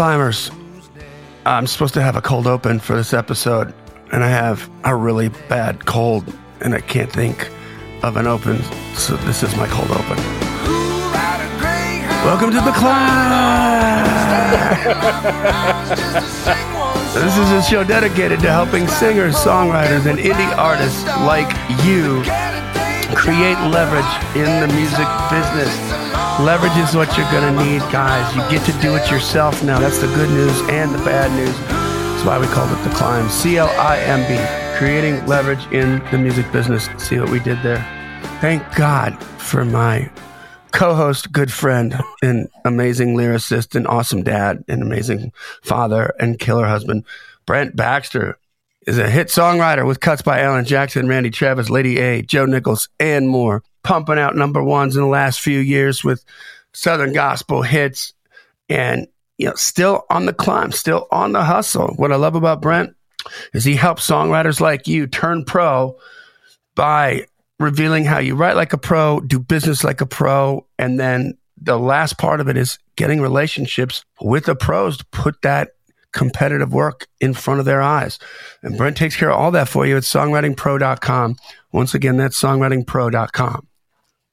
climbers. I'm supposed to have a cold open for this episode, and I have a really bad cold, and I can't think of an open. So this is my cold open. Welcome to the climb. this is a show dedicated to helping singers, songwriters, and indie artists like you create leverage in the music business. Leverage is what you're going to need, guys. You get to do it yourself now. That's the good news and the bad news. That's why we called it The Climb. C L I M B. Creating leverage in the music business. See what we did there? Thank God for my co host, good friend, and amazing lyricist, and awesome dad, and amazing father, and killer husband. Brent Baxter is a hit songwriter with cuts by Alan Jackson, Randy Travis, Lady A, Joe Nichols, and more pumping out number ones in the last few years with Southern gospel hits and, you know, still on the climb, still on the hustle. What I love about Brent is he helps songwriters like you turn pro by revealing how you write like a pro, do business like a pro, and then the last part of it is getting relationships with the pros to put that competitive work in front of their eyes. And Brent takes care of all that for you at songwritingpro.com. Once again, that's songwritingpro.com.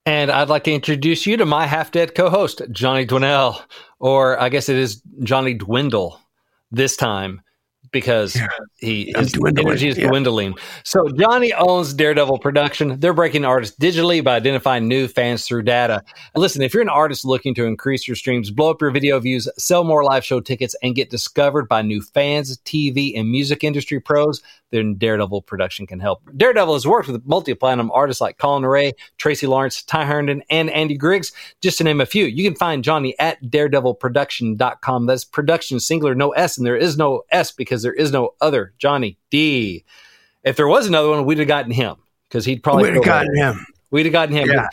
And I'd like to introduce you to my half dead co host, Johnny Dwinell, or I guess it is Johnny Dwindle this time because yeah. he his energy is yeah. dwindling. So Johnny owns Daredevil Production. They're breaking artists digitally by identifying new fans through data. Listen, if you're an artist looking to increase your streams, blow up your video views, sell more live show tickets, and get discovered by new fans, TV, and music industry pros, then Daredevil Production can help. Daredevil has worked with multi-platinum artists like Collin Raye, Tracy Lawrence, Ty Herndon, and Andy Griggs, just to name a few. You can find Johnny at daredevilproduction.com. That's production singular, no S, and there is no S because there is no other Johnny D. If there was another one, we'd have gotten him because he'd probably we'd have gotten him. We'd have gotten him. Yeah.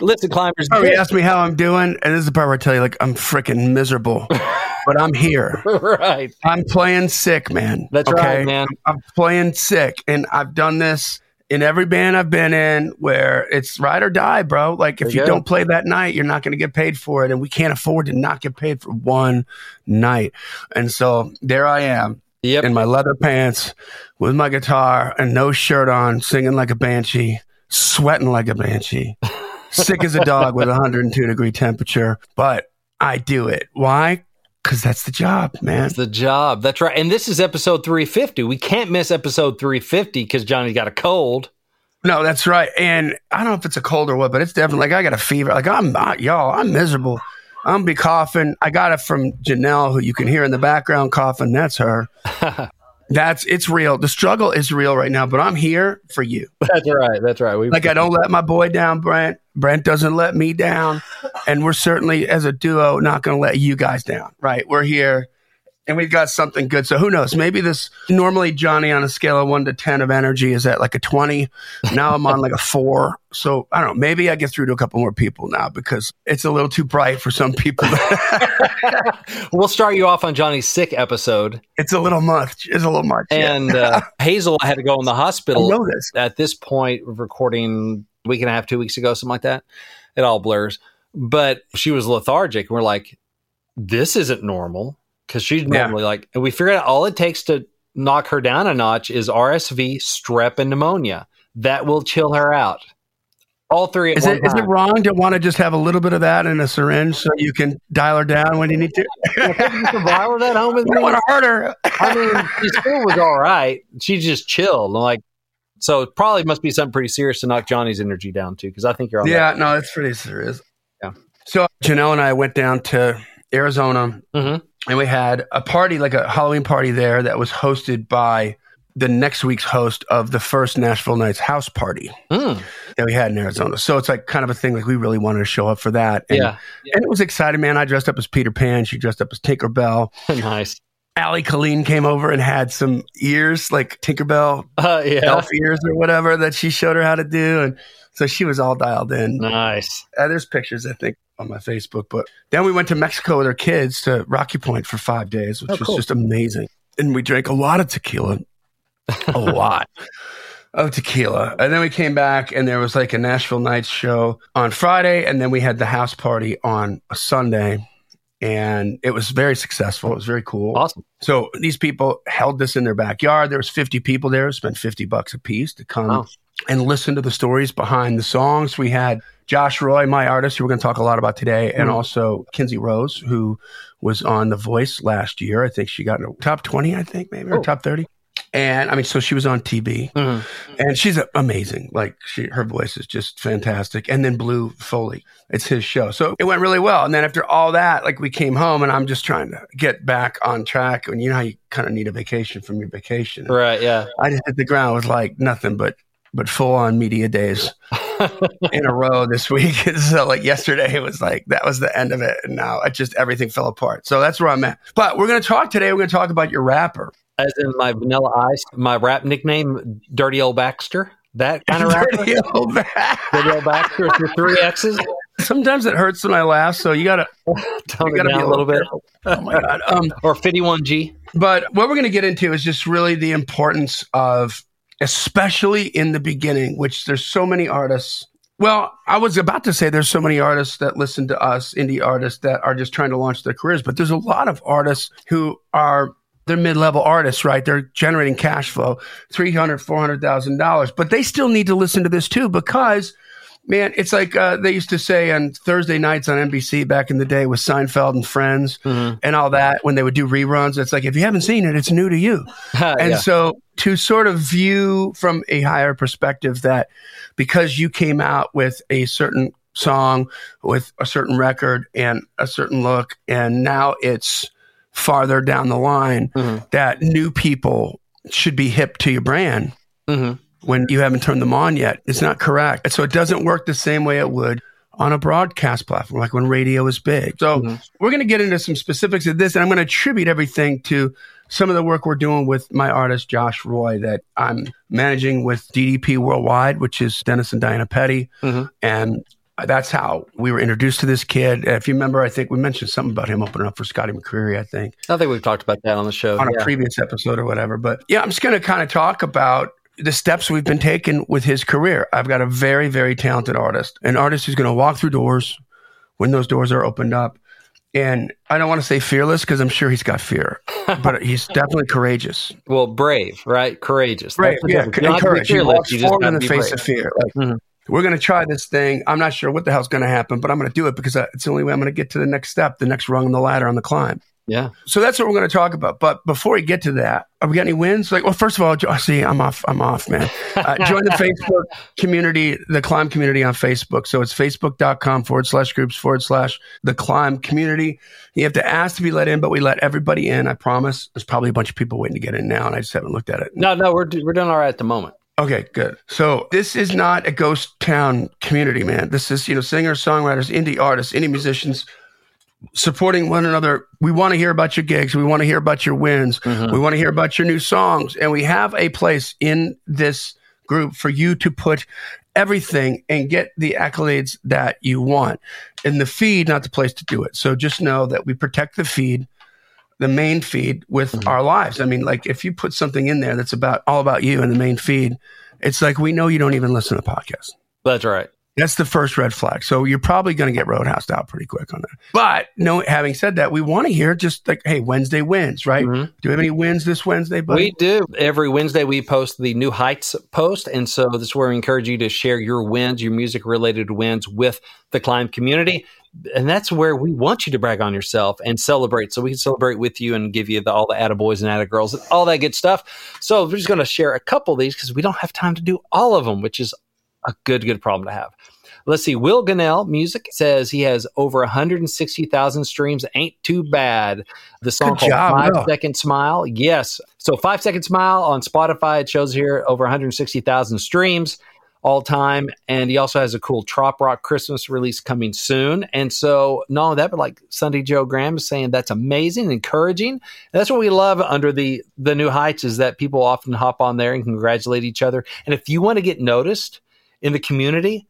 Lifted climbers. Oh, he asked me how I'm doing, and this is the part where I tell you, like, I'm freaking miserable. but I'm here. right. I'm playing sick, man. That's okay? right, man. I'm playing sick, and I've done this in every band I've been in where it's ride or die, bro. Like if you, you don't play that night, you're not going to get paid for it, and we can't afford to not get paid for one night. And so there I am. Yep. In my leather pants with my guitar and no shirt on, singing like a banshee, sweating like a banshee, sick as a dog with 102 degree temperature. But I do it. Why? Because that's the job, man. It's the job. That's right. And this is episode 350. We can't miss episode 350 because Johnny's got a cold. No, that's right. And I don't know if it's a cold or what, but it's definitely like I got a fever. Like I'm not, y'all, I'm miserable. I'm be coughing. I got it from Janelle, who you can hear in the background coughing. That's her. That's it's real. The struggle is real right now, but I'm here for you. That's right. That's right. We, like I don't let my boy down, Brent. Brent doesn't let me down, and we're certainly as a duo not going to let you guys down. Right? We're here and we've got something good. So who knows? Maybe this normally Johnny on a scale of one to 10 of energy is at like a 20. Now I'm on like a four. So I don't know. Maybe I get through to a couple more people now because it's a little too bright for some people. we'll start you off on Johnny's sick episode. It's a little much. It's a little much. And uh, Hazel had to go in the hospital. I know this. At this point, recording a week and a half, two weeks ago, something like that. It all blurs. But she was lethargic. We're like, this isn't normal because she's normally yeah. like, and we figured out all it takes to knock her down a notch is RSV, strep, and pneumonia. That will chill her out. All three. Is it, is it wrong to want to just have a little bit of that in a syringe so you can dial her down when you need to? you can dial that home with me. I want to hurt her. I mean, she still was all right. She just chilled. like, so it probably must be something pretty serious to knock Johnny's energy down too, because I think you're on. Yeah, no, it's pretty serious. Yeah. So Janelle and I went down to Arizona. Mm-hmm and we had a party, like a Halloween party there that was hosted by the next week's host of the first Nashville Nights house party mm. that we had in Arizona. So it's like kind of a thing like we really wanted to show up for that. And, yeah. And it was exciting, man. I dressed up as Peter Pan. She dressed up as Tinkerbell. nice. Ali Colleen came over and had some ears, like Tinkerbell uh, yeah. elf ears or whatever that she showed her how to do. And so she was all dialed in. Nice. Uh, there's pictures, I think, on my Facebook. But then we went to Mexico with our kids to Rocky Point for five days, which oh, was cool. just amazing. And we drank a lot of tequila, a lot of tequila. And then we came back and there was like a Nashville Nights show on Friday. And then we had the house party on a Sunday. and it was very successful. It was very cool. Awesome. So these people held this in their backyard. There was 50 people there, spent 50 bucks a piece to come wow. And listen to the stories behind the songs. We had Josh Roy, my artist, who we're going to talk a lot about today, and mm-hmm. also Kinsey Rose, who was on The Voice last year. I think she got in the top 20, I think, maybe, or oh. top 30. And I mean, so she was on TV mm-hmm. and she's amazing. Like she, her voice is just fantastic. And then Blue Foley, it's his show. So it went really well. And then after all that, like we came home and I'm just trying to get back on track. And you know how you kind of need a vacation from your vacation. Right. Yeah. I just hit the ground with like nothing but, but full on media days in a row this week. so like yesterday it was like, that was the end of it. And now it just, everything fell apart. So that's where I'm at. But we're going to talk today. We're going to talk about your rapper as in my Vanilla Ice, my rap nickname, Dirty Old Baxter. That kind of rapper. Dirty Old, Dirty old Baxter with three X's. Sometimes it hurts when I laugh, so you gotta tone you gotta be a little, bit. Oh my god! Um, or fifty one G. But what we're gonna get into is just really the importance of, especially in the beginning, which there's so many artists. Well, I was about to say there's so many artists that listen to us, indie artists that are just trying to launch their careers, but there's a lot of artists who are they're mid-level artists, right? They're generating cash flow, three hundred, four hundred thousand dollars, but they still need to listen to this too because, man, it's like uh, they used to say on Thursday nights on NBC back in the day with Seinfeld and Friends mm-hmm. and all that when they would do reruns. It's like if you haven't seen it, it's new to you, and yeah. so to sort of view from a higher perspective that because you came out with a certain song with a certain record and a certain look, and now it's farther down the line mm-hmm. that new people should be hip to your brand mm-hmm. when you haven't turned them on yet. It's not correct. And so it doesn't work the same way it would on a broadcast platform, like when radio is big. So mm-hmm. we're going to get into some specifics of this, and I'm going to attribute everything to some of the work we're doing with my artist Josh Roy that I'm managing with DDP Worldwide, which is Dennis and Diana Petty, mm-hmm. and that's how we were introduced to this kid. If you remember, I think we mentioned something about him opening up for Scotty McCreery. I think. I think we've talked about that on the show on yeah. a previous episode or whatever. But yeah, I'm just going to kind of talk about the steps we've been taking with his career. I've got a very, very talented artist, an artist who's going to walk through doors when those doors are opened up. And I don't want to say fearless because I'm sure he's got fear, but he's definitely courageous. Well, brave, right? Courageous. Brave, yeah, and courage. He walks forward in the face brave. of fear. Like, mm-hmm we're going to try this thing. I'm not sure what the hell's going to happen, but I'm going to do it because it's the only way I'm going to get to the next step, the next rung on the ladder on the climb. Yeah. So that's what we're going to talk about. But before we get to that, have we got any wins? Like, well, first of all, see, I'm off. I'm off, man. Uh, join the Facebook community, the climb community on Facebook. So it's facebook.com forward slash groups forward slash the climb community. You have to ask to be let in, but we let everybody in. I promise. There's probably a bunch of people waiting to get in now, and I just haven't looked at it. No, no, we're, we're doing all right at the moment. Okay, good. So this is not a ghost town community, man. This is, you know, singers, songwriters, indie artists, indie musicians supporting one another. We want to hear about your gigs. We want to hear about your wins. Mm-hmm. We want to hear about your new songs. And we have a place in this group for you to put everything and get the accolades that you want. And the feed, not the place to do it. So just know that we protect the feed the main feed with mm-hmm. our lives. I mean, like if you put something in there that's about all about you in the main feed, it's like we know you don't even listen to podcasts. That's right. That's the first red flag. So you're probably going to get roadhouse out pretty quick on that. But no, having said that, we want to hear just like, hey, Wednesday wins, right? Mm-hmm. Do we have any wins this Wednesday? Buddy? We do. Every Wednesday we post the New Heights post, and so this is where we encourage you to share your wins, your music related wins with the climb community and that's where we want you to brag on yourself and celebrate so we can celebrate with you and give you the, all the attaboys and attagirls and all that good stuff so we're just going to share a couple of these because we don't have time to do all of them which is a good good problem to have let's see will Gunnell music says he has over 160000 streams ain't too bad the song good called job, five no. second smile yes so five second smile on spotify it shows here over 160000 streams all time. And he also has a cool Trop Rock Christmas release coming soon. And so, not only that, but like Sunday Joe Graham is saying that's amazing, encouraging. And that's what we love under the the new heights is that people often hop on there and congratulate each other. And if you want to get noticed in the community,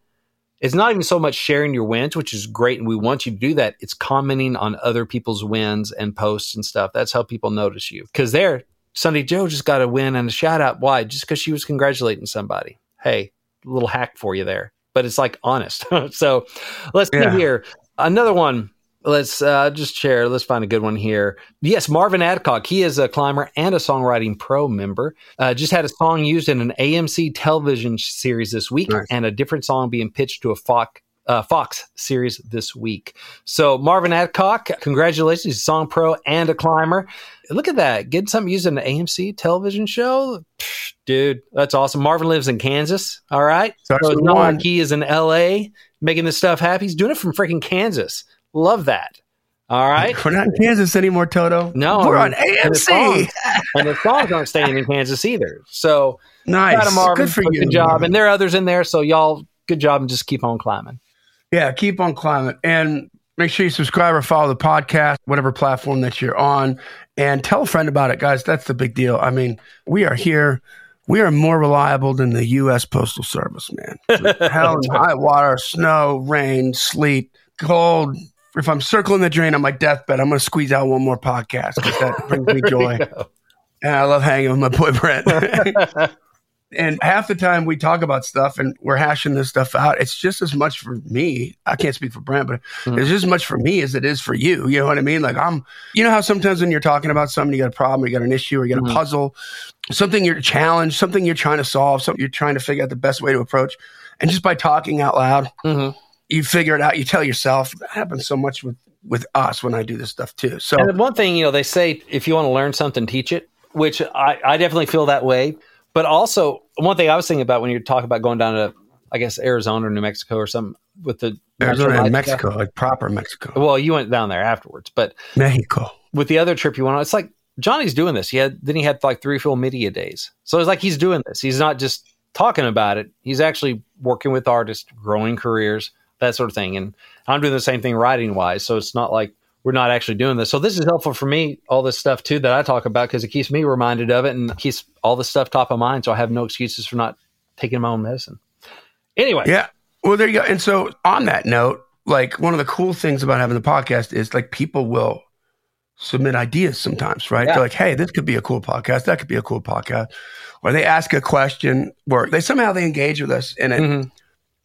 it's not even so much sharing your wins, which is great, and we want you to do that. It's commenting on other people's wins and posts and stuff. That's how people notice you. Because there, Sunday Joe just got a win and a shout out. Why? Just because she was congratulating somebody. Hey, little hack for you there, but it's like honest. so let's yeah. see here. Another one. Let's uh, just share. Let's find a good one here. Yes, Marvin Adcock. He is a climber and a songwriting pro member. Uh, just had a song used in an AMC television series this week, nice. and a different song being pitched to a Fox uh, Fox series this week. So Marvin Adcock, congratulations, he's a song pro and a climber. Look at that, getting something used in an AMC television show, Psh, dude. That's awesome. Marvin lives in Kansas. All right, so it's not like he is in LA making this stuff happen. He's doing it from freaking Kansas. Love that. All right. We're not in Kansas anymore, Toto. No, we're on AMC. And the, songs, and the songs aren't staying in Kansas either. So nice. Marvin, good for you. Good job. And there are others in there. So y'all, good job and just keep on climbing. Yeah, keep on climbing. And make sure you subscribe or follow the podcast, whatever platform that you're on, and tell a friend about it, guys. That's the big deal. I mean, we are here. We are more reliable than the U.S. Postal Service, man. Hell and high water, snow, rain, sleet, cold, if I'm circling the drain on my deathbed, I'm going to squeeze out one more podcast because that brings me joy. And I love hanging with my boy Brent. and half the time we talk about stuff and we're hashing this stuff out. It's just as much for me. I can't speak for Brent, but mm-hmm. it's just as much for me as it is for you. You know what I mean? Like I'm, you know how sometimes when you're talking about something, you got a problem, you got an issue, or you got mm-hmm. a puzzle, something you're challenged, something you're trying to solve, something you're trying to figure out the best way to approach. And just by talking out loud, mm-hmm you figure it out. You tell yourself. That happens so much with with us when I do this stuff too. So and one thing, you know, they say if you want to learn something, teach it, which I, I definitely feel that way. But also one thing I was thinking about when you're talking about going down to I guess Arizona or New Mexico or something with the Arizona and Mexico, like proper Mexico. Well, you went down there afterwards, but Mexico. With the other trip you went on, it's like Johnny's doing this. He had then he had like three full media days. So it's like he's doing this. He's not just talking about it. He's actually working with artists, growing careers that sort of thing. And I'm doing the same thing writing wise. So it's not like we're not actually doing this. So this is helpful for me, all this stuff too that I talk about because it keeps me reminded of it and keeps all this stuff top of mind. So I have no excuses for not taking my own medicine. Anyway. Yeah. Well, there you go. And so on that note, like one of the cool things about having the podcast is like people will submit ideas sometimes, right? Yeah. They're like, hey, this could be a cool podcast. That could be a cool podcast. Or they ask a question where they somehow they engage with us and it, mm-hmm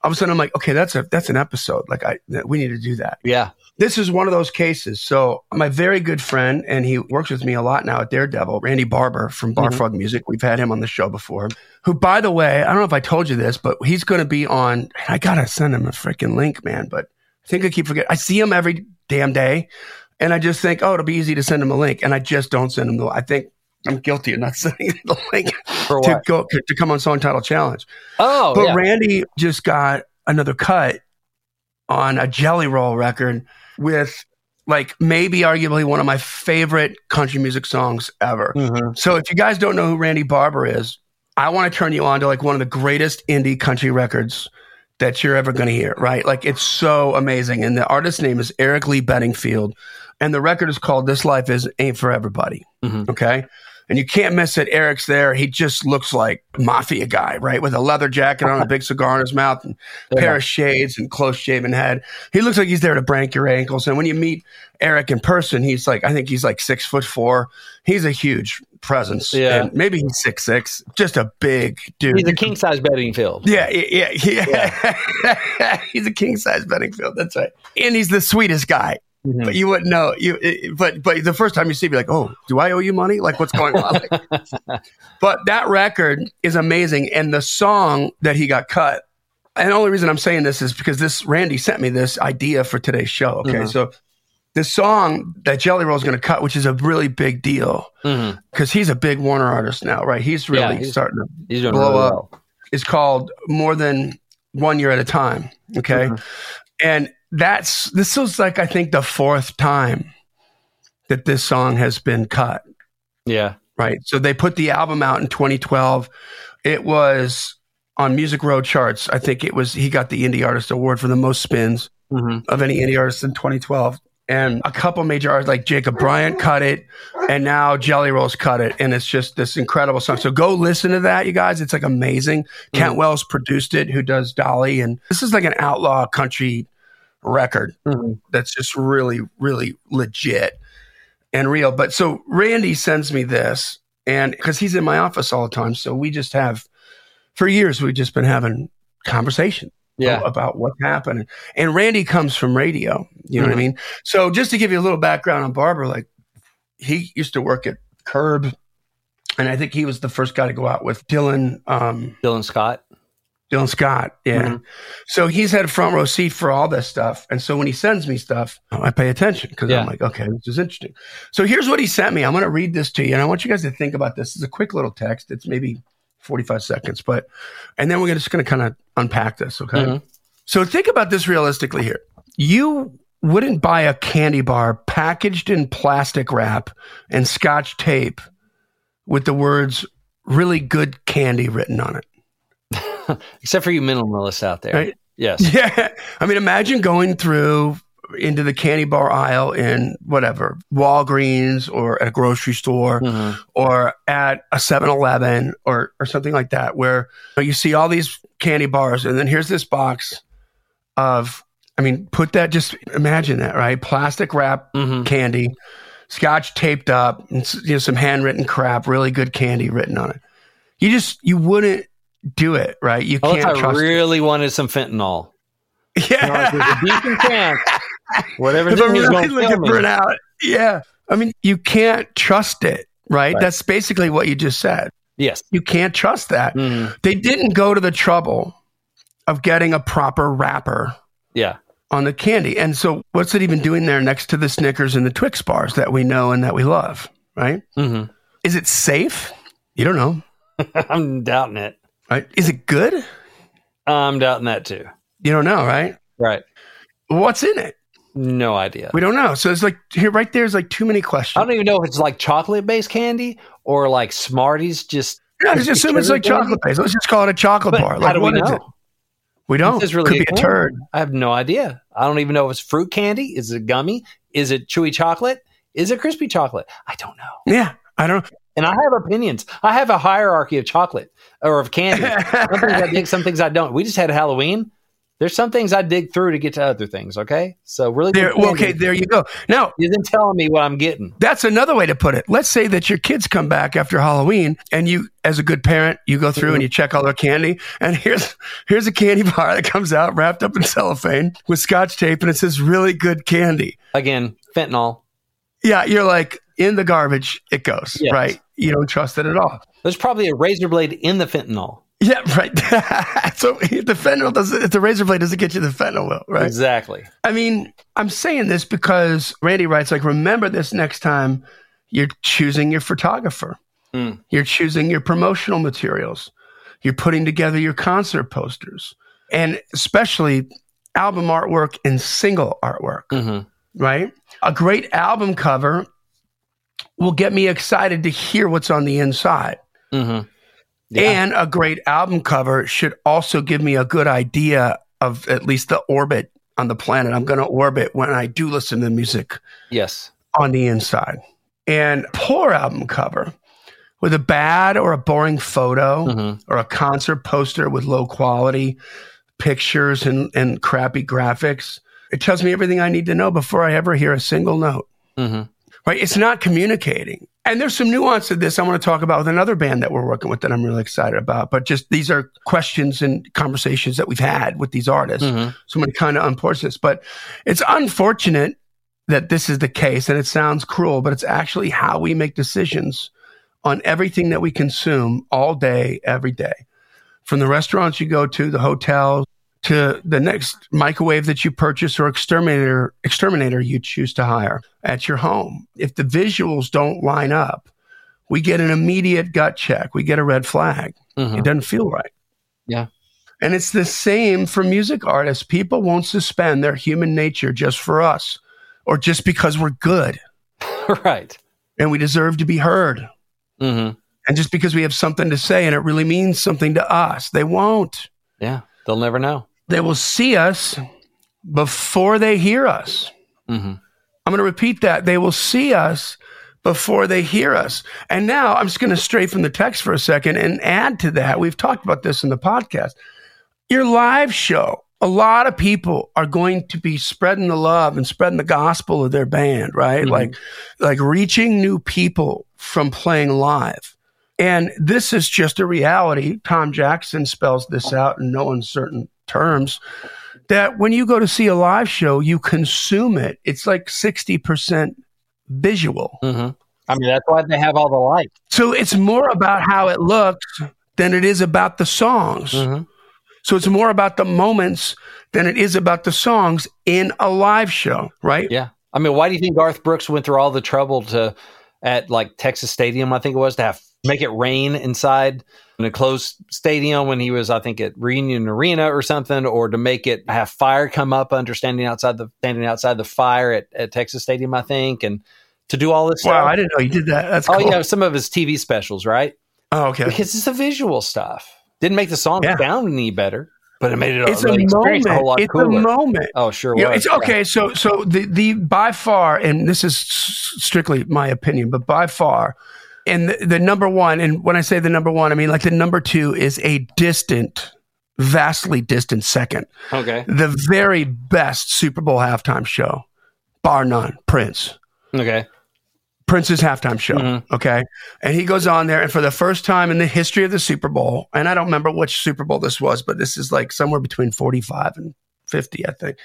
all of a sudden I'm like, okay, that's a that's an episode. Like I we need to do that. Yeah. This is one of those cases. So my very good friend, and he works with me a lot now at Daredevil, Randy Barber from Barfrog mm-hmm. Music. We've had him on the show before. Who, by the way, I don't know if I told you this, but he's going to be on. I gotta send him a freaking link, man. But I think I keep forgetting. I see him every damn day, and I just think, oh, it'll be easy to send him a link, and I just don't send him the. I think I'm guilty of not sending the link to go to come on Song Title Challenge. Oh, but yeah. Randy just got another cut on a Jelly Roll record with like maybe arguably one of my favorite country music songs ever. Mm-hmm. So if you guys don't know who Randy Barber is, I want to turn you on to like one of the greatest indie country records that you're ever going to hear, right? Like it's so amazing. And the artist's name is Eric Lee Beddingfield. And the record is called This Life is Ain't for Everybody. Mm-hmm. Okay and you can't miss it. Eric's there. He just looks like mafia guy, right? With a leather jacket on, a big cigar in his mouth, and yeah. pair of shades and close shaven head. He looks like he's there to break your ankles. And when you meet Eric in person, he's like, I think he's like six foot four. He's a huge presence. Yeah. And maybe he's six six. Just a big dude. He's a king size Beddingfield. Yeah, yeah, yeah. yeah. he's a king size Beddingfield. That's right. And he's the sweetest guy. Mm-hmm. But you wouldn't know. You, it, but but the first time you see, be like, oh, do I owe you money? Like, what's going on? Like, but that record is amazing, and the song that he got cut. And the only reason I'm saying this is because this Randy sent me this idea for today's show. Okay, mm-hmm. so the song that Jelly Roll is going to cut, which is a really big deal because mm-hmm. he's a big Warner artist now, right? He's really yeah, he's, starting to he's blow really up. Well. It's called More Than One Year at a Time. Okay, mm-hmm. and that's this was like I think the fourth time that this song has been cut. Yeah. Right. So they put the album out in 2012. It was on Music Row charts. I think it was he got the Indie Artist Award for the most spins mm-hmm. of any indie artist in 2012. And a couple major artists like Jacob Bryant cut it, and now Jelly Rolls cut it, and it's just this incredible song. So go listen to that, you guys. It's like amazing. Mm-hmm. Kent Wells produced it, who does Dolly, and this is like an outlaw country record mm-hmm. that's just really, really legit and real. But so Randy sends me this, and because he's in my office all the time, so we just have for years we've just been having conversation. yeah. about what's happening. And Randy comes from radio. You know mm-hmm. what I mm-hmm. mean? So just to give you a little background on Barber, like he used to work at Curb, and I think he was the first guy to go out with Dylan. Um, Dylan Scott. Dylan Scott, yeah. Mm-hmm. So he's had a front row seat for all this stuff. And so when he sends me stuff, I pay attention because yeah. I'm like, okay, this is interesting. So here's what he sent me. I'm going to read this to you. And I want you guys to think about this. It's a quick little text. It's maybe 45 seconds, but, and then we're just going to kind of unpack this. Okay. Mm-hmm. So think about this realistically here. You wouldn't buy a candy bar packaged in plastic wrap and scotch tape with the words really good candy written on it. Except for you minimalists out there. Right? Yes. Yeah. I mean, imagine going through into the candy bar aisle in whatever, Walgreens or at a grocery store mm-hmm. or at a 7 Eleven or, or something like that, where you see all these candy bars. And then here's this box of, I mean, put that, just imagine that, right? Plastic wrap mm-hmm. candy, scotch taped up, and, you know, some handwritten crap, really good candy written on it. You just, you wouldn't do it, right? You can't. I really it. wanted some fentanyl. Yeah, you know, a decent chance. Whatever. If I'm really looking for it out, yeah. I mean, you can't trust it, right? right? That's basically what you just said. Yes, you can't trust that. Mm-hmm. They didn't go to the trouble of getting a proper wrapper. Yeah. On the candy. And so, what's it even doing there next to the Snickers and the Twix bars that we know and that we love, right? Mm-hmm. Is it safe? You don't know. I'm doubting it. Right? Is it good? I'm doubting that too. You don't know, right? Right. What's in it? No idea. We don't know. So it's like here, right there's like too many questions. I don't even know if it's like chocolate based candy or like Smarties. Just yeah, just assume it's like chocolate based. Let's just call it a chocolate but bar. Like, how do we know? We don't. This is really Could be a turd. I have no idea. I don't even know if it's fruit candy. Is it gummy? Is it chewy chocolate? Is it crispy chocolate? I don't know. Yeah, I don't. And I have opinions. I have a hierarchy of chocolate or of candy. some things I dig, some things I don't. We just had Halloween. There's some things I dig through to get to other things. Okay, so really, there, okay, there you go. Now you didn't telling me what I'm getting. That's another way to put it. Let's say that your kids come back after Halloween, and you, as a good parent, you go through mm-hmm. and you check all their candy, and here's here's a candy bar that comes out wrapped up in cellophane with scotch tape, and it says "really good candy." Again, fentanyl. Yeah, you're like in the garbage. It goes yes. right. You don't trust it at all. There's probably a razor blade in the fentanyl. Yeah, right. so the fentanyl doesn't, if the razor blade doesn't get you the fentanyl, will, right? Exactly. I mean, I'm saying this because Randy writes, like, remember this next time you're choosing your photographer, mm. you're choosing your promotional materials, you're putting together your concert posters, and especially album artwork and single artwork, mm-hmm. right? A great album cover will get me excited to hear what's on the inside. Mm-hmm. Yeah. And a great album cover should also give me a good idea of at least the orbit on the planet I'm going to orbit when I do listen to music. Yes. On the inside. And poor album cover with a bad or a boring photo mm-hmm. or a concert poster with low quality pictures and, and crappy graphics. It tells me everything I need to know before I ever hear a single note. Mm-hmm right? It's not communicating. And there's some nuance to this I want to talk about with another band that we're working with that I'm really excited about. But just these are questions and conversations that we've had with these artists. Mm-hmm. So I'm going to kind of unforce this. But it's unfortunate that this is the case. And it sounds cruel, but it's actually how we make decisions on everything that we consume all day, every day. From the restaurants you go to, the hotels, to the next microwave that you purchase or exterminator exterminator you choose to hire at your home. If the visuals don't line up, we get an immediate gut check. We get a red flag. Mm-hmm. It doesn't feel right. Yeah. And it's the same for music artists. People won't suspend their human nature just for us or just because we're good. right. And we deserve to be heard. Mm-hmm. And just because we have something to say and it really means something to us, they won't. Yeah. They'll never know. They will see us before they hear us. Mm-hmm. I'm going to repeat that. They will see us before they hear us. And now I'm just going to stray from the text for a second and add to that. We've talked about this in the podcast. Your live show, a lot of people are going to be spreading the love and spreading the gospel of their band, right? Mm-hmm. Like, like reaching new people from playing live. And this is just a reality. Tom Jackson spells this out in no uncertain terms that when you go to see a live show, you consume it. It's like 60% visual. Mm-hmm. I mean, that's why they have all the lights. So it's more about how it looks than it is about the songs. Mm-hmm. So it's more about the moments than it is about the songs in a live show, right? Yeah. I mean, why do you think Garth Brooks went through all the trouble to at like Texas Stadium, I think it was, to have make it rain inside in a closed stadium when he was, I think, at Reunion Arena or something, or to make it have fire come up under standing outside the standing outside the fire at, at Texas Stadium, I think, and to do all this. Wow, stuff. I didn't know you did that. That's oh cool. yeah, some of his TV specials, right? Oh, okay. Because it's the visual stuff. Didn't make the song yeah. sound any better, but it made it. It's a, a moment. A it's cooler. a moment. Oh, sure. Yeah, it's okay. Yeah. So, so the the by far, and this is strictly my opinion, but by far, and the, the number one, and when I say the number one, I mean like the number two is a distant vastly distant second. Okay. The very best Super Bowl halftime show, bar none, Prince. Okay. Prince's halftime show. Mm-hmm. Okay. And he goes on there, and for the first time in the history of the Super Bowl, and I don't remember which Super Bowl this was, but this is like somewhere between 45 and 50, I think.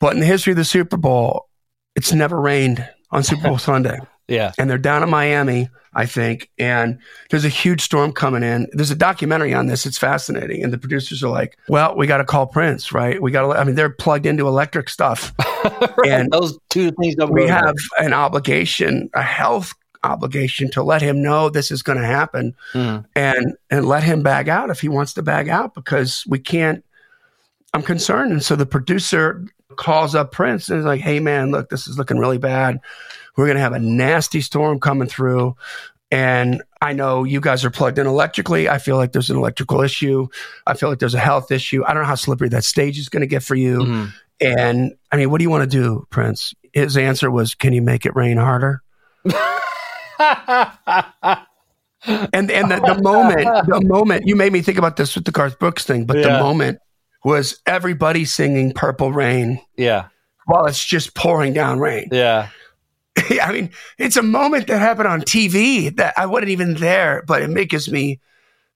But in the history of the Super Bowl, it's never rained on Super Bowl Sunday. Yeah. And they're down in Miami, I think. And there's a huge storm coming in. There's a documentary on this. It's fascinating. And the producers are like, well, we got to call Prince, right? We got to, I mean, they're plugged into electric stuff. right. And those two things don't We have an obligation, a health obligation to let him know this is going to happen mm. and and let him bag out if he wants to bag out because we can't I'm concerned and so the producer calls up Prince and is like hey man look this is looking really bad we're going to have a nasty storm coming through. And I know you guys are plugged in electrically. I feel like there's an electrical issue. I feel like there's a health issue. I don't know how slippery that stage is going to get for you. Mm-hmm. And I mean, what do you want to do, Prince? His answer was, Can you make it rain harder? and and the, the, moment, the moment you made me think about this with the Garth Brooks thing, but yeah. the moment was everybody singing Purple Rain. Yeah. While it's just pouring down rain. Yeah. I mean, it's a moment that happened on TV that I wasn't even there, but it makes me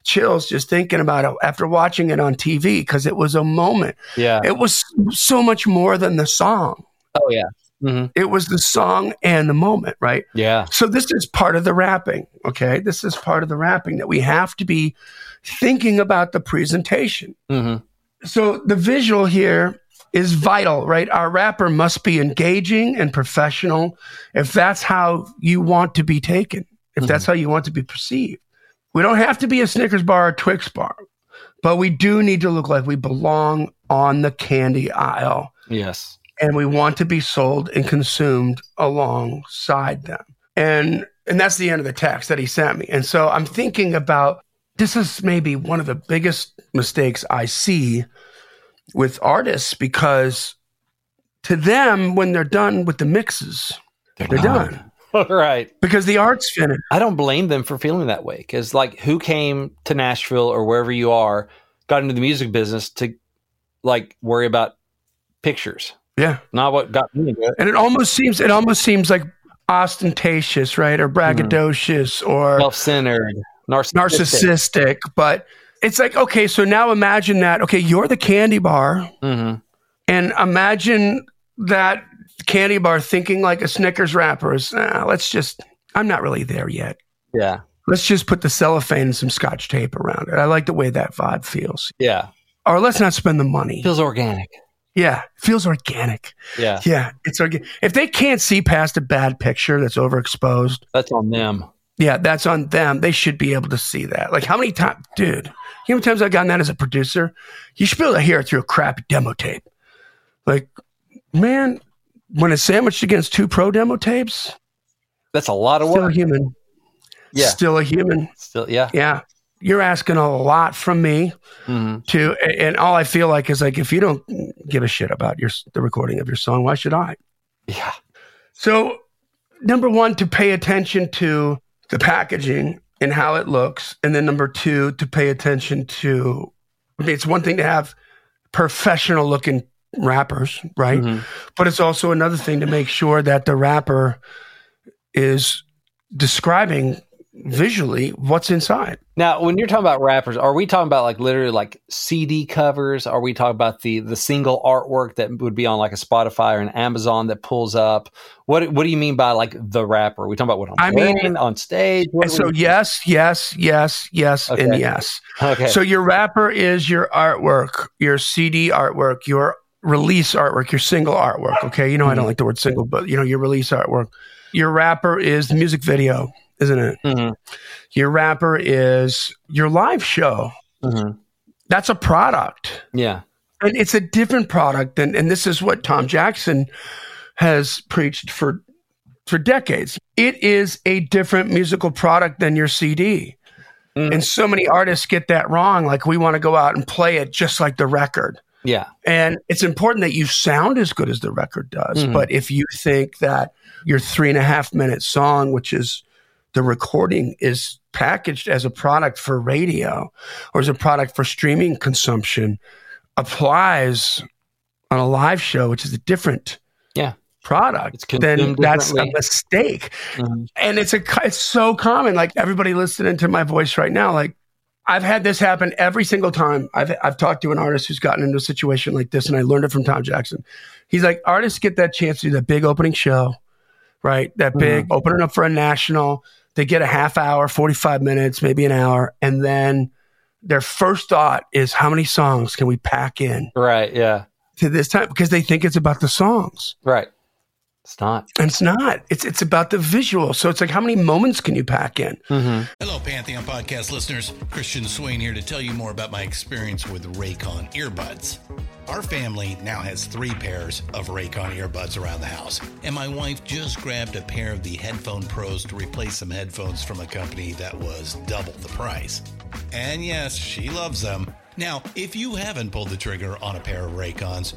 chills just thinking about it after watching it on TV because it was a moment. Yeah. It was so much more than the song. Oh, yeah. Mm-hmm. It was the song and the moment, right? Yeah. So this is part of the wrapping, okay? This is part of the wrapping that we have to be thinking about the presentation. Mm-hmm. So the visual here is vital, right? Our wrapper must be engaging and professional if that's how you want to be taken, if mm-hmm. that's how you want to be perceived. We don't have to be a Snickers bar or Twix bar, but we do need to look like we belong on the candy aisle. Yes. And we want to be sold and consumed alongside them. And and that's the end of the text that he sent me. And so I'm thinking about this is maybe one of the biggest mistakes I see with artists because to them, when they're done with the mixes, they're, they're done. right. Because the art's finished. I don't blame them for feeling that way. Because, like, who came to Nashville or wherever you are, got into the music business to, like, worry about pictures? Yeah. Not what got me into it. And it almost seems, it almost seems like ostentatious, right? Or braggadocious mm-hmm. or self centered, narcissistic. narcissistic. But it's like, okay, so now imagine that, okay, you're the candy bar. Mm-hmm. And imagine that candy bar thinking like a Snickers wrapper is, let's just, I'm not really there yet. Yeah. Let's just put the cellophane and some scotch tape around it. I like the way that vibe feels. Yeah. Or let's not spend the money. Feels organic. Yeah, feels organic. Yeah. Yeah, it's organic. If they can't see past a bad picture that's overexposed, that's on them. Yeah, that's on them. They should be able to see that. Like, how many times, dude? You know how many times I've gotten that as a producer? You should be able to hear it through a crappy demo tape. Like, man, when it's sandwiched against two pro demo tapes, that's a lot of still work. Still a human. Yeah. Still a human. Still, yeah. Yeah. You're asking a lot from me mm-hmm. to, and all I feel like is like, if you don't give a shit about your the recording of your song, why should I? Yeah. So, number one, to pay attention to the packaging and how it looks. And then number two, to pay attention to, I mean, it's one thing to have professional looking wrappers, right? Mm-hmm. But it's also another thing to make sure that the wrapper is describing visually what's inside. Now, when you're talking about wrappers, are we talking about like literally like CD covers? Are we talking about the the single artwork that would be on like a Spotify or an Amazon that pulls up? What What do you mean by like the wrapper? Are we talking about what I'm I mean on stage? so yes, yes, yes, yes, okay. and yes. Okay. So your wrapper is your artwork, your CD artwork, your release artwork, your single artwork. Okay, you know mm-hmm. I don't mm-hmm. like the word single, but you know your release artwork. Your wrapper is the music video isn't it? Mm-hmm. Your wrapper is your live show. Mm-hmm. That's a product. Yeah. And it's a different product. And, and this is what Tom Jackson has preached for, for decades. It is a different musical product than your CD. Mm-hmm. And so many artists get that wrong. Like we want to go out and play it just like the record. Yeah. And it's important that you sound as good as the record does. Mm-hmm. But if you think that your three and a half minute song, which is the recording is packaged as a product for radio or as a product for streaming consumption applies on a live show, which is a different yeah product, then that's a mistake. Mm-hmm. And it's a it's so common. Like everybody listening to my voice right now, like I've had this happen every single time. I've I've talked to an artist who's gotten into a situation like this, and I learned it from Tom Jackson. He's like, artists get that chance to do that big opening show, right? That big mm-hmm. opening up for a national they get a half hour, 45 minutes, maybe an hour, and then their first thought is how many songs can we pack in? Right, yeah. To this time because they think it's about the songs. Right. It's not. It's not. It's it's about the visual. So it's like how many moments can you pack in? Mm-hmm. Hello, Pantheon podcast listeners. Christian Swain here to tell you more about my experience with Raycon earbuds. Our family now has three pairs of Raycon earbuds around the house, and my wife just grabbed a pair of the Headphone Pros to replace some headphones from a company that was double the price. And yes, she loves them. Now, if you haven't pulled the trigger on a pair of Raycons,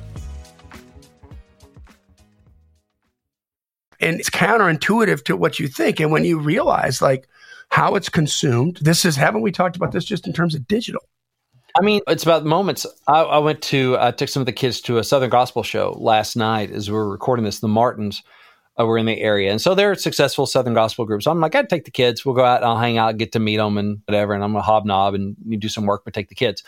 And it's counterintuitive to what you think. And when you realize like how it's consumed, this is haven't we talked about this just in terms of digital? I mean, it's about moments. I, I went to I took some of the kids to a Southern Gospel show last night as we were recording this. The Martins uh, were in the area, and so they're successful Southern Gospel group. So I'm like, I'd take the kids. We'll go out. and I'll hang out, get to meet them, and whatever. And I'm gonna hobnob and do some work, but take the kids.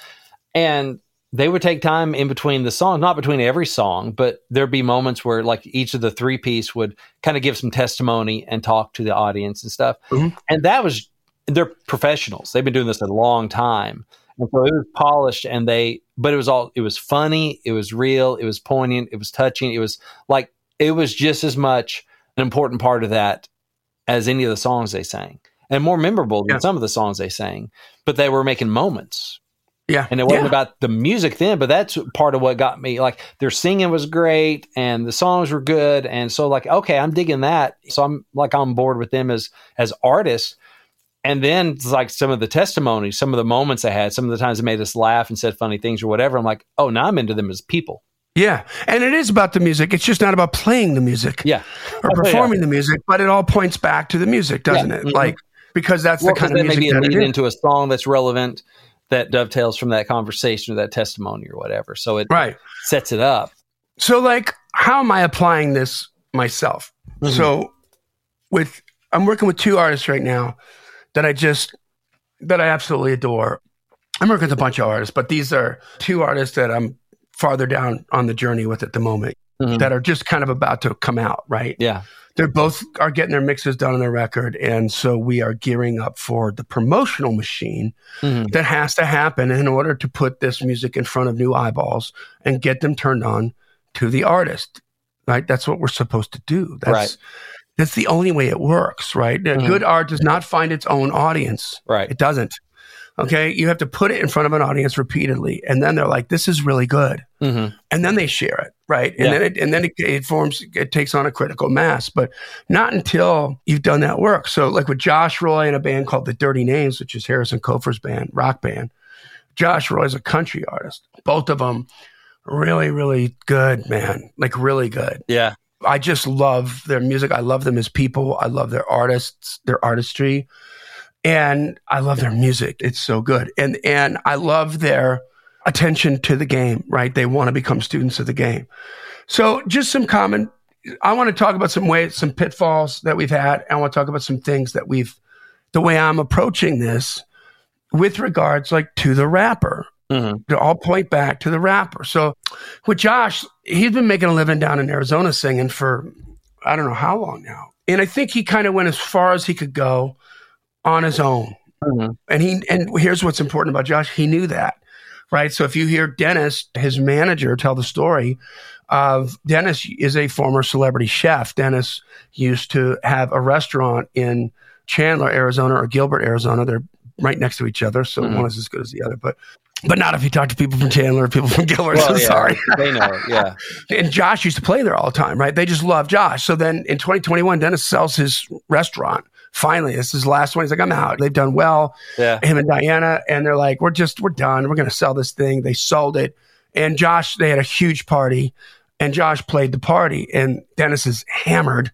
And they would take time in between the songs, not between every song, but there'd be moments where like each of the three piece would kind of give some testimony and talk to the audience and stuff. Mm-hmm. And that was they're professionals. They've been doing this a long time. And so it was polished and they but it was all it was funny, it was real, it was poignant, it was touching, it was like it was just as much an important part of that as any of the songs they sang. And more memorable than yeah. some of the songs they sang. But they were making moments yeah. And it wasn't yeah. about the music then, but that's part of what got me. Like their singing was great and the songs were good. And so like, okay, I'm digging that. So I'm like on board with them as as artists. And then like some of the testimonies, some of the moments I had, some of the times they made us laugh and said funny things or whatever. I'm like, oh, now I'm into them as people. Yeah. And it is about the music. It's just not about playing the music. Yeah. Or performing yeah. the music, but it all points back to the music, doesn't yeah. it? Mm-hmm. Like because that's well, the kind of music maybe that lead into a song that's relevant that dovetails from that conversation or that testimony or whatever. So it right. sets it up. So like how am I applying this myself? Mm-hmm. So with I'm working with two artists right now that I just that I absolutely adore. I'm working with a bunch of artists, but these are two artists that I'm farther down on the journey with at the moment mm-hmm. that are just kind of about to come out, right? Yeah. They're both are getting their mixes done on their record. And so we are gearing up for the promotional machine mm-hmm. that has to happen in order to put this music in front of new eyeballs and get them turned on to the artist. Right. That's what we're supposed to do. That's right. that's the only way it works, right? Mm-hmm. Good art does not find its own audience. Right. It doesn't. Okay. You have to put it in front of an audience repeatedly. And then they're like, this is really good. Mm-hmm. And then they share it. Right. And yeah. then it, and then it, it, forms, it takes on a critical mass, but not until you've done that work. So like with Josh Roy and a band called the Dirty Names, which is Harrison Kofer's band, rock band. Josh Roy is a country artist. Both of them really, really good, man. Like really good. Yeah. I just love their music. I love them as people. I love their artists, their artistry and I love their music. It's so good. And and I love their attention to the game, right? They want to become students of the game. So just some common I want to talk about some ways, some pitfalls that we've had. I want to talk about some things that we've the way I'm approaching this with regards like to the wrapper. Mm-hmm. To all point back to the wrapper. So with Josh, he's been making a living down in Arizona singing for I don't know how long now. And I think he kind of went as far as he could go on his own. Mm-hmm. And he and here's what's important about Josh. He knew that, right? So if you hear Dennis, his manager, tell the story of Dennis is a former celebrity chef. Dennis used to have a restaurant in Chandler, Arizona, or Gilbert, Arizona. They're right next to each other, so mm-hmm. one is as good as the other. But but not if you talk to people from Chandler, people from Gilbert. Well, so yeah, sorry, they know. Yeah, and Josh used to play there all the time, right? They just love Josh. So then in 2021, Dennis sells his restaurant finally, this is the last one. He's like, oh, I'm out. They've done well. Yeah. Him and Diana. And they're like, we're just, we're done. We're going to sell this thing. They sold it. And Josh, they had a huge party and Josh played the party and Dennis is hammered,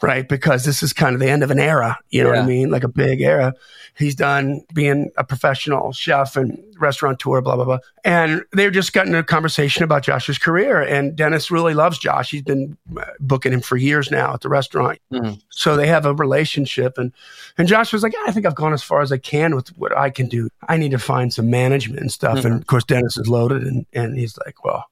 right? Because this is kind of the end of an era, you know yeah. what I mean? Like a big era. He's done being a professional chef and restaurateur, blah, blah, blah. And they're just getting a conversation about Josh's career. And Dennis really loves Josh. He's been uh, booking him for years now at the restaurant. Mm-hmm. So they have a relationship. And, and Josh was like, I think I've gone as far as I can with what I can do. I need to find some management and stuff. Mm-hmm. And of course, Dennis is loaded and, and he's like, well,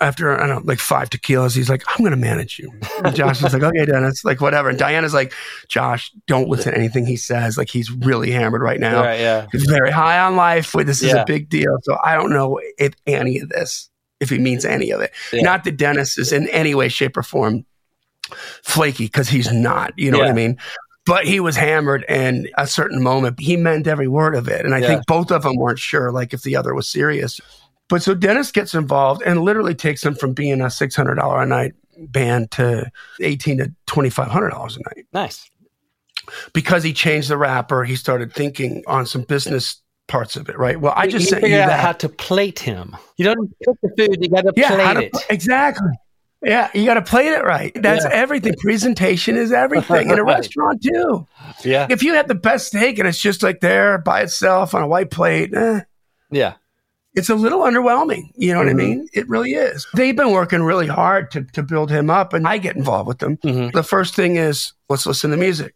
after I don't know, like five tequilas, he's like, I'm gonna manage you. And Josh is like, okay, Dennis, like whatever. And Diana's like, Josh, don't listen to anything he says. Like he's really hammered right now. Right, yeah. He's very high on life. This is yeah. a big deal. So I don't know if any of this, if he means any of it. Yeah. Not that Dennis is in any way, shape, or form flaky, because he's not. You know yeah. what I mean? but he was hammered and a certain moment he meant every word of it and i think both of them weren't sure like if the other was serious but so Dennis gets involved and literally takes him from being a six hundred dollar a night band to eighteen to twenty five hundred dollars a night. Nice. Because he changed the wrapper, he started thinking on some business parts of it, right? Well, I just you sent you out how to plate him. You don't cook the food; you got to yeah, plate to, it exactly. Yeah, you got to plate it right. That's yeah. everything. Presentation is everything in a restaurant too. Yeah. If you have the best steak and it's just like there by itself on a white plate, eh, yeah, it's a little underwhelming. You know what mm-hmm. I mean? It really is. They've been working really hard to, to build him up, and I get involved with them. Mm-hmm. The first thing is let's listen to music.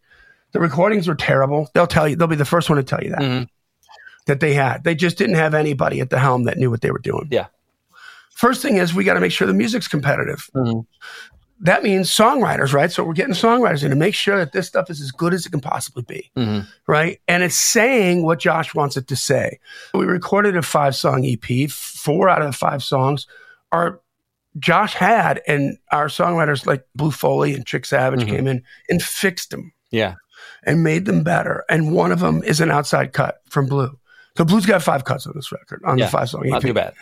The recordings were terrible. They'll tell you, they'll be the first one to tell you that. Mm-hmm. That they had. They just didn't have anybody at the helm that knew what they were doing. Yeah. First thing is we got to make sure the music's competitive. That means songwriters, right? So we're getting songwriters in to make sure that this stuff is as good as it can possibly be, mm-hmm. right? And it's saying what Josh wants it to say. We recorded a five song EP. Four out of the five songs are Josh had, and our songwriters like Blue Foley and Trick Savage mm-hmm. came in and fixed them. Yeah. And made them better. And one of them is an outside cut from Blue. So Blue's got five cuts on this record, on yeah, the five song EP. Not too bad.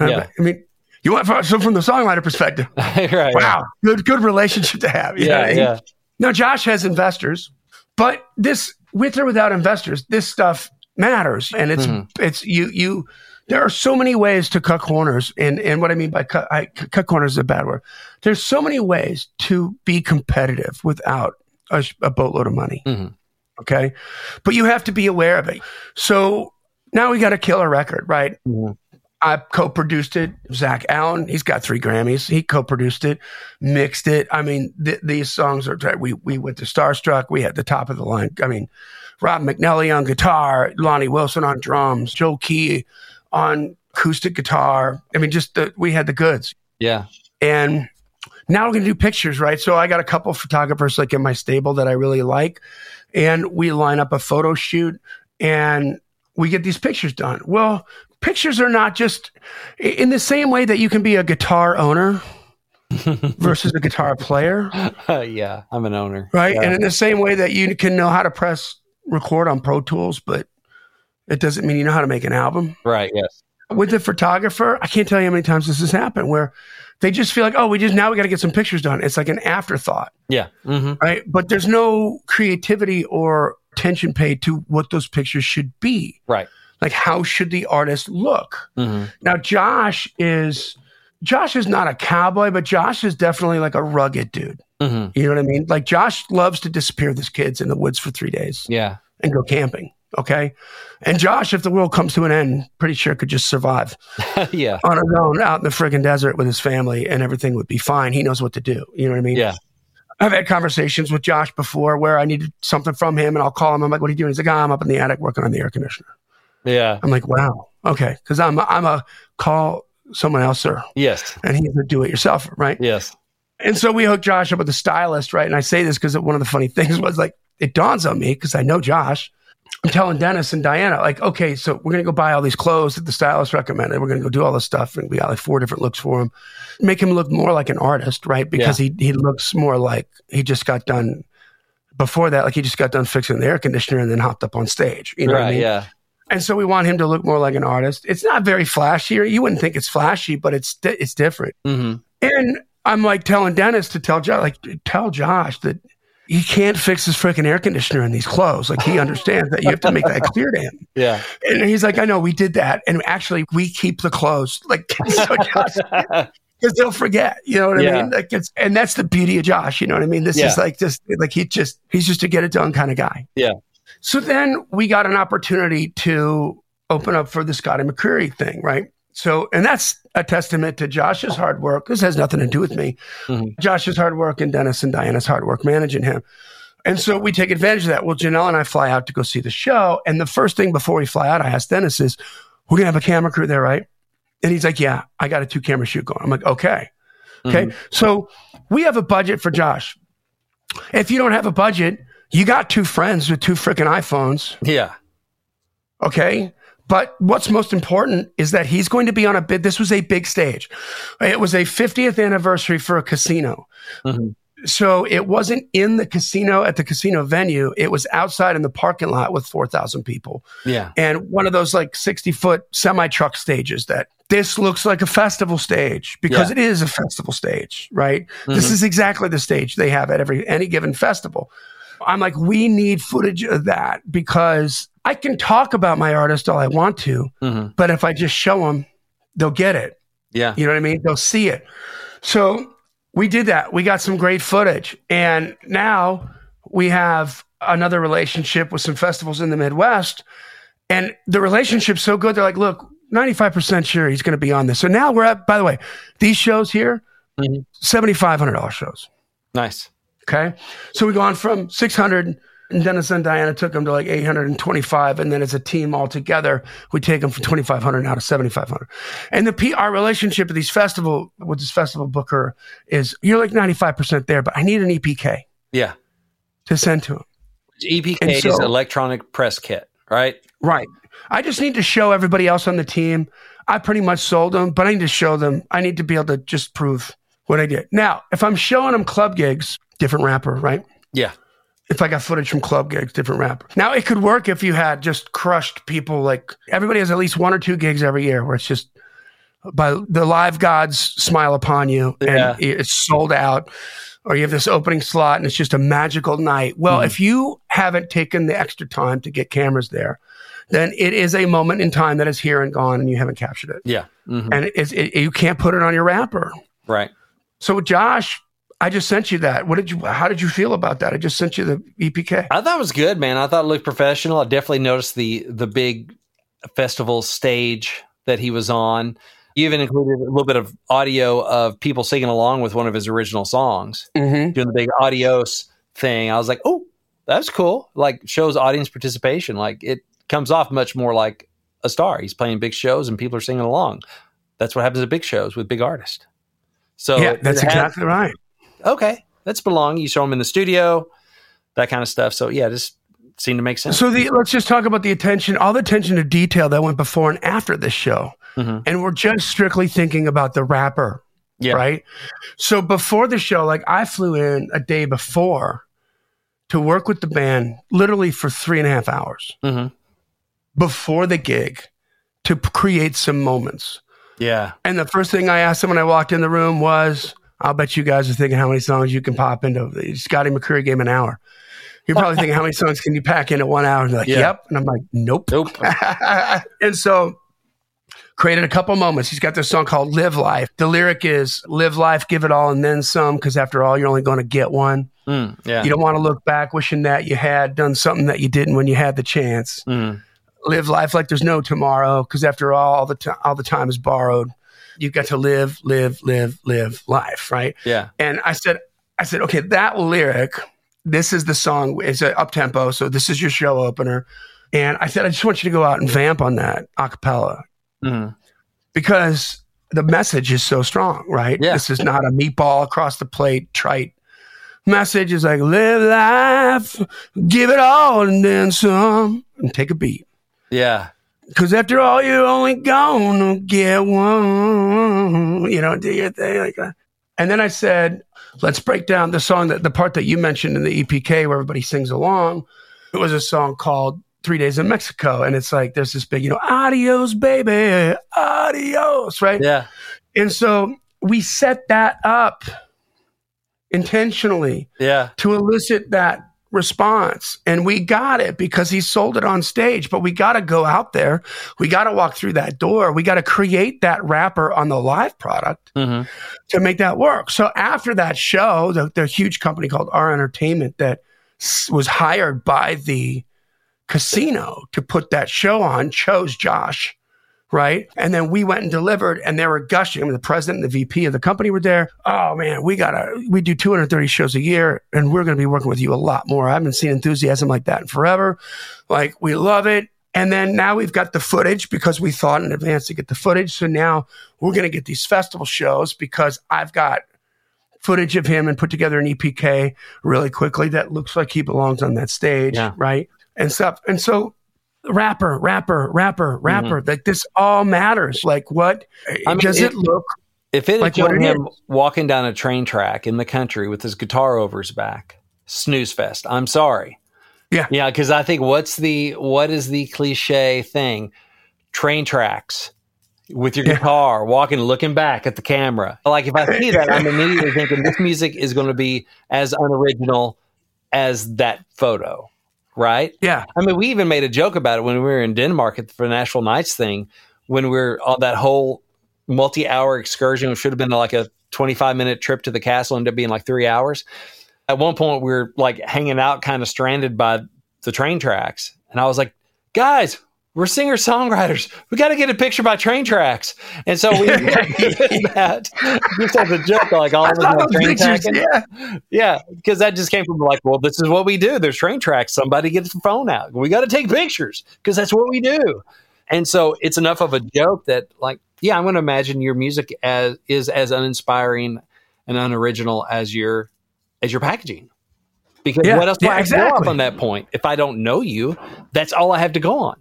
Yeah. I mean, you want so from the songwriter perspective. right, wow, good good relationship to have. yeah, mean? yeah. Now Josh has investors, but this with or without investors, this stuff matters, and it's mm-hmm. it's you you. There are so many ways to cut corners, and and what I mean by cut I, cut corners is a bad word. There's so many ways to be competitive without a, a boatload of money. Mm-hmm. Okay, but you have to be aware of it. So now we got to kill a record, right? Mm-hmm. I co-produced it. Zach Allen, he's got three Grammys. He co-produced it, mixed it. I mean, th- these songs are we we went to Starstruck. We had the top of the line. I mean, Rob McNally on guitar, Lonnie Wilson on drums, Joe Key on acoustic guitar. I mean, just the, we had the goods. Yeah. And now we're going to do pictures, right? So I got a couple photographers like in my stable that I really like. And we line up a photo shoot and we get these pictures done. Well, pictures are not just in the same way that you can be a guitar owner versus a guitar player. Uh, yeah, I'm an owner. Right. Yeah. And in the same way that you can know how to press record on Pro Tools, but it doesn't mean you know how to make an album. Right. Yes. With the photographer, I can't tell you how many times this has happened where they just feel like, oh, we just now we got to get some pictures done. It's like an afterthought. Yeah. Mm-hmm. Right. But there's no creativity or attention paid to what those pictures should be. Right. Like, how should the artist look? Mm-hmm. Now, Josh is. Josh is not a cowboy, but Josh is definitely like a rugged dude. Mm-hmm. You know what I mean? Like Josh loves to disappear with his kids in the woods for three days Yeah. and go camping. Okay. And Josh, if the world comes to an end, pretty sure could just survive yeah. on his own out in the friggin' desert with his family and everything would be fine. He knows what to do. You know what I mean? Yeah. I've had conversations with Josh before where I needed something from him and I'll call him. I'm like, what are you doing? He's like, oh, I'm up in the attic working on the air conditioner. Yeah. I'm like, wow. Okay. Cause I'm, I'm a call someone else, sir. Yes. And he's a do it yourself, right? Yes. And so we hooked Josh up with a stylist, right? And I say this because one of the funny things was like, it dawns on me because I know Josh. I'm telling Dennis and Diana, like, okay, so we're going to go buy all these clothes that the stylist recommended. We're going to go do all this stuff. And we got like four different looks for him. Make him look more like an artist, right? Because he, he looks more like he just got done before that, like he just got done fixing the air conditioner and then hopped up on stage. You know right. what I mean? Yeah. And so we want him to look more like an artist. It's not very flashy, or you wouldn't think it's flashy, but it's di- it's different. Mm-hmm. And I'm like telling Dennis to tell Josh, like tell Josh that he can't fix his freaking air conditioner in these clothes. Like he understands that you have to make that clear to him. Yeah. And he's like, I know we did that, and actually we keep the clothes. Like so Josh, because they'll forget. You know what I mean? Like it's and that's the beauty of Josh. You know what I mean? This Yeah. is like just like he just he's just a get it done kind of guy. Yeah. So then we got an opportunity to open up for the Scotty McCreery thing, right? So, and that's a testament to Josh's hard work. This has nothing to do with me. Mhm. Josh's hard work and Dennis and Diana's hard work managing him. And so we take advantage of that. Well, Janelle and I fly out to go see the show. And the first thing before we fly out, I asked Dennis is, we're going to have a camera crew there, right? And he's like, yeah, I got a two camera shoot going. I'm like, okay. Okay. Mhm. So we have a budget for Josh. If you don't have a budget, you got two friends with two freaking iPhones. Yeah. Okay. But what's most important is that he's going to be on a bid. This was a big stage. It was a 50th anniversary for a casino. Mhm. So it wasn't in the casino at the casino venue. It was outside in the parking lot with 4,000 people Yeah. and one of those like 60 foot semi truck stages that this looks like a festival stage because Yeah. it is a festival stage, right? This Mhm. is exactly the stage they have at every any given festival. I'm like, we need footage of that because I can talk about my artist all I want to, hmm but if I just show them, they'll get it. Yeah. You know what I mean? They'll see it. So we did that. We got some great footage. And now we have another relationship with some festivals in the Midwest. And the relationship's so good. They're like, look, 95% sure he's going to be on this. So now we're at, by the way, these shows here, Mhm. $7,500 shows. Nice. Okay. So we gone from 600 and Dennis and Diana took them to like 825. And then as a team all together, we take them from 2,500 now to 7,500. And the PR relationship of these festival with this festival booker is you're like 95% there, but I need an EPK Yeah. to send to him. EPK And is so- electronic press kit, right? Right. I just need to show everybody else on the team. I pretty much sold them, but I need to show them. I need to be able to just prove what I did. Now, if I'm showing them club gigs, different wrapper, right? Yeah. if I got footage from club gigs, different wrapper. Now it could work if you had just crushed people. Like everybody has at least one or two gigs every year where it's just by the live gods smile upon you and Yeah. it's sold out, or you have this opening slot and it's just a magical night. Well, Mhm. if you haven't taken the extra time to get cameras there, then it is a moment in time that is here and gone, and you haven't captured it, Yeah. hmm and it's, it, you can't put it on your wrapper. Right. So, Josh, I just sent you that. What did you? How did you feel about that? I just sent you the EPK. I thought it was good, man. I thought it looked professional. I definitely noticed the the big festival stage that he was on. You even included a little bit of audio of people singing along with one of his original songs, Mm-hmm. doing the big adios thing. I was like, oh, That's cool. Like shows audience participation. Like it comes off much more like a star. He's playing big shows and people are singing along. That's what happens at big shows with big artists. So yeah, that's has, exactly right. Okay, that's belong. You show them in the studio, that kind of stuff. So yeah, just seemed to make sense. So the, let's just talk about the attention, all the attention to detail that went before and after this show, mm-hmm. and we're just strictly thinking about the wrapper. Yeah. Right. So before the show, like I flew in a day before to work with the band, literally for three and a half hours mm-hmm. before the gig to create some moments. Yeah. And the first thing I asked them when I walked in the room was, I'll bet you guys are thinking how many songs you can pop into. Scotty McCreery gave an hour. You're probably thinking, how many songs can you pack in at one hour? And like, yeah. yep. And I'm like, nope. Nope. and so created a couple moments. He's got this song called Live Life. The lyric is live life, give it all, and then some, because after all, you're only going to get one. Mm, yeah. You don't want to look back wishing that you had done something that you didn't when you had the chance. Mm live life like there's no tomorrow because after all, all the time, all the time is borrowed. You got to live, live, live, live life, right? Yeah. And I said, I said, okay, that lyric. This is the song. It's an up tempo, so this is your show opener. And I said, I just want you to go out and vamp on that a cappella mm-hmm. because the message is so strong, right? Yeah. This is not a meatball across the plate trite message. Is like live life, give it all, and then some, and take a beat. Yeah. Because after all, you're only gonna get one. You know, do your thing like that. And then I said, let's break down the song that the part that you mentioned in the EPK where everybody sings along. It was a song called Three Days in Mexico. And it's like, there's this big, you know, adios, baby, adios, right? Yeah. And so we set that up intentionally yeah. to elicit that response. And we got it because he sold it on stage, but we got to go out there. We got to walk through that door. We got to create that wrapper on the live product mm-hmm. to make that work. So after that show, the, the huge company called R Entertainment that was hired by the casino to put that show on chose Josh right? And then we went and delivered, and they were gushing. I mean, the president and the VP of the company were there. Oh man, we gotta we do 230 shows a year, and we're gonna be working with you a lot more. I haven't seen enthusiasm like that in forever. Like we love it. And then now we've got the footage because we thought in advance to get the footage. So now we're going to get these festival shows because I've got footage of him and put together an EPK really quickly that looks like he belongs on that stage, yeah. right? And stuff. And so wrapper, wrapper, wrapper, wrapper. Mm-hmm. Like this all matters. Like what I mean, does it, it look? If it like him is? walking down a train track in the country with his guitar over his back, snooze fest. I'm sorry. Yeah, yeah. Because I think what's the what is the cliche thing? Train tracks with your guitar, yeah. walking, looking back at the camera. Like if I see that, I'm immediately thinking this music is going to be as unoriginal as that photo right? Yeah. I mean, we even made a joke about it when we were in Denmark at the Nashville Nights thing, when we are on that whole multi hour excursion, which should have been like a 25 minute trip to the castle, ended up being like three hours. At one point, we were like hanging out, kind of stranded by the train tracks. And I was like, guys, we're singer songwriters. We got to get a picture by train tracks. And so we did that just as a joke, like all of us train tracks. Yeah, yeah, because that just came from like, well, this is what we do. There's train tracks. Somebody gets the phone out. We got to take pictures because that's what we do. And so it's enough of a joke that, like, yeah, I'm going to imagine your music as is as uninspiring and unoriginal as your as your packaging. Because yeah, what else do yeah, I have exactly. go up on that point? If I don't know you, that's all I have to go on.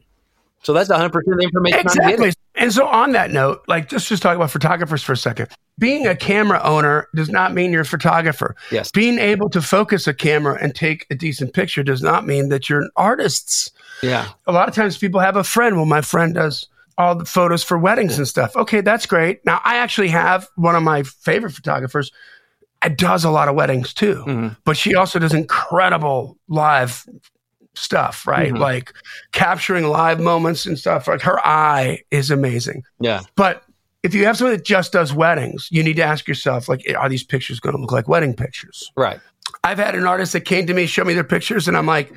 So that's 100% of the information exactly. And so on that note, like just just talk about photographers for a second. Being a camera owner does not mean you're a photographer. Yes. Being able to focus a camera and take a decent picture does not mean that you're an artist. Yeah. A lot of times people have a friend. Well, my friend does all the photos for weddings and stuff. Okay, that's great. Now I actually have one of my favorite photographers It does a lot of weddings too, mm-hmm. but she also does incredible live stuff, right? Mm-hmm. Like capturing live moments and stuff. Like her eye is amazing. Yeah. But if you have someone that just does weddings, you need to ask yourself, like, are these pictures going to look like wedding pictures? Right. I've had an artist that came to me, show me their pictures, and I'm like,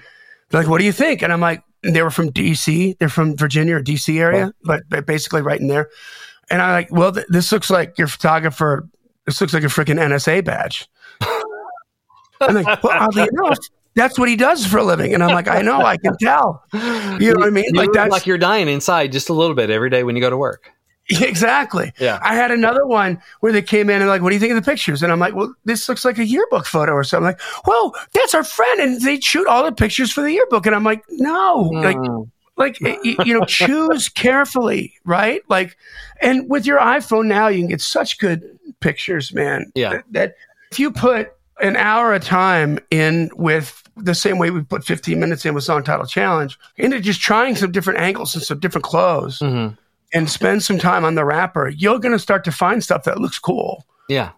like, what do you think? And I'm like, they were from DC. They're from Virginia or DC area, but, but basically right in there. And I'm like, well, th- this looks like your photographer. This looks like a freaking NSA badge. I'm like, well, oddly enough, that's what he does for a living. And I'm like, I know, I can tell. You know what I mean? You like that's like you're dying inside just a little bit every day when you go to work. Exactly. Yeah. I had another one where they came in and like, what do you think of the pictures? And I'm like, well, this looks like a yearbook photo or something. Like, well, that's our friend, and they shoot all the pictures for the yearbook. And I'm like, no, mm. like, like you, know, choose carefully, right? Like, and with your iPhone now, you can get such good pictures, man. Yeah. that, that if you put an hour of time in with the same way we put 15 minutes in with song title challenge into just trying some different angles and some different clothes. Mm-hmm and spend some time on the wrapper, you're going to start to find stuff that looks cool. Yeah.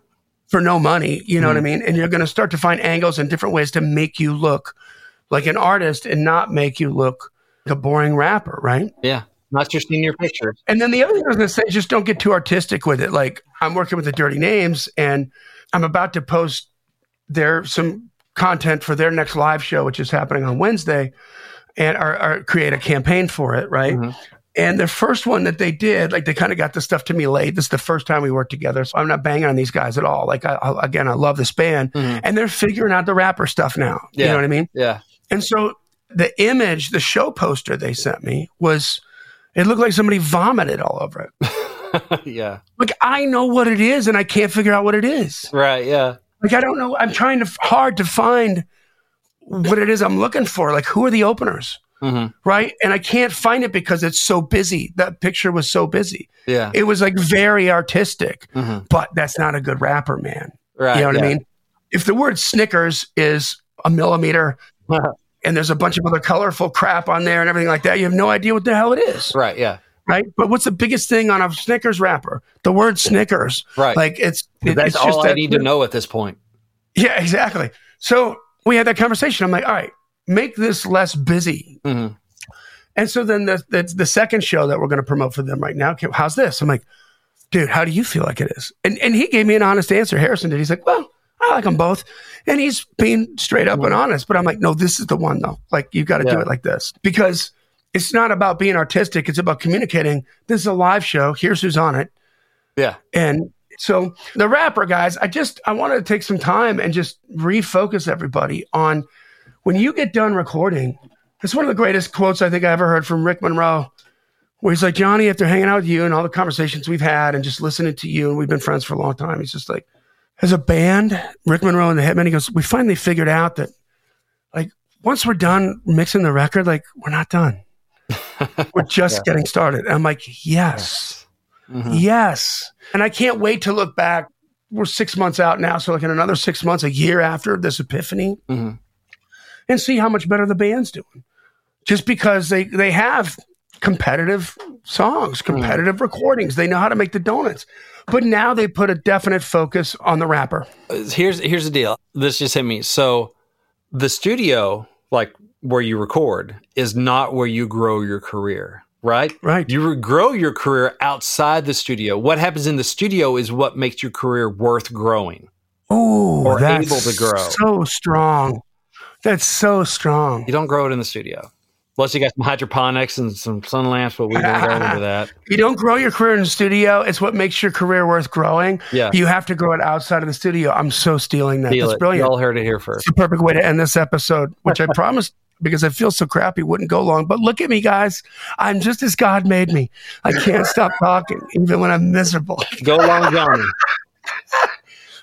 For no money, you know mm what I mm-hmm. mean? And you're going to start to find angles and different ways to make you look like an artist and not make you look like a boring wrapper, right? Yeah. Not just in your picture. And then the other thing I was going to say is just don't get too artistic with it. Like I'm working with the Dirty Names and I'm about to post there some content for their next live show, which is happening on Wednesday, and or, or create a campaign for it, right? Mm-hmm. And the first one that they did, like they kind of got the stuff to me late. This is the first time we worked together. So I'm not banging on these guys at all. Like, I, I, again, I love this band mm-hmm. and they're figuring out the wrapper stuff now. Yeah. You know what I mean? Yeah. And so the image, the show poster they sent me was, it looked like somebody vomited all over it. yeah. Like, I know what it is and I can't figure out what it is. Right. Yeah. Like, I don't know. I'm trying to, hard to find what it is I'm looking for. Like, who are the openers? Mm-hmm. Right. And I can't find it because it's so busy. That picture was so busy. Yeah. It was like very artistic, mm-hmm. but that's not a good wrapper, man. Right. You know what yeah. I mean? If the word Snickers is a millimeter and there's a bunch of other colorful crap on there and everything like that, you have no idea what the hell it is. Right. Yeah. Right. But what's the biggest thing on a Snickers wrapper? The word Snickers. Right. Like it's, it, that's it's all I need to know at this point. Yeah, exactly. So we had that conversation. I'm like, all right, make this less busy. Mm-hmm. And so then the, the, the second show that we're going to promote for them right now, okay, how's this? I'm like, dude, how do you feel like it is? And and he gave me an honest answer. Harrison did. He's like, well, I like them both, and he's being straight up and honest. But I'm like, no, this is the one though. Like you got to yeah. do it like this because it's not about being artistic. It's about communicating. This is a live show. Here's who's on it. Yeah. And so the wrapper guys, I just I wanted to take some time and just refocus everybody on when you get done recording it's one of the greatest quotes I think I ever heard from Rick Monroe, where he's like, Johnny, after hanging out with you and all the conversations we've had and just listening to you, and we've been friends for a long time, he's just like, as a band, Rick Monroe and the Hitmen, he goes, we finally figured out that, like, once we're done mixing the record, like, we're not done. we're just yeah. getting started. And I'm like, yes, yes. Mm-hmm. yes. And I can't wait to look back. We're six months out now. So, like, in another six months, a year after this epiphany, mm-hmm. and see how much better the band's doing just because they they have competitive songs, hmm. competitive mm. recordings. They know how to make the donuts. But now they put a definite focus on the wrapper. Here's here's the deal. This just hit me. So the studio, like where you record, is not where you grow your career. Right? Right. You grow your career outside the studio. What happens in the studio is what makes your career worth growing. Oh, or able to grow. So strong. That's so strong. You don't grow it in the studio. Plus, you got some hydroponics and some sun lamps, but we don't go into that. You don't grow your career in the studio. It's what makes your career worth growing. Yeah. You have to grow it outside of the studio. I'm so stealing that. Steal That's it. brilliant. You all heard it here first. It's the perfect way to end this episode, which I promised because I feel so crappy wouldn't go long. But look at me, guys. I'm just as God made me. I can't stop talking, even when I'm miserable. Go long, Johnny.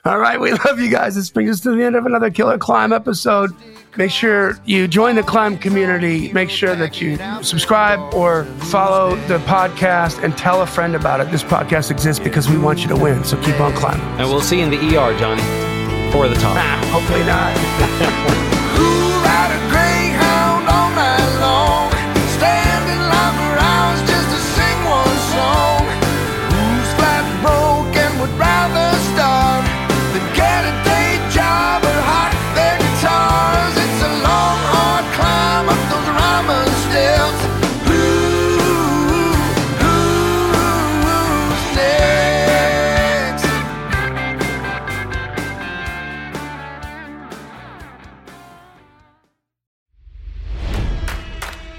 all right. We love you guys. This brings us to the end of another Killer Climb episode. Make sure you join the climb community. Make sure that you subscribe or follow the podcast and tell a friend about it. This podcast exists because we want you to win. So keep on climbing. And we'll see you in the ER, Johnny, for the top. Nah, hopefully not.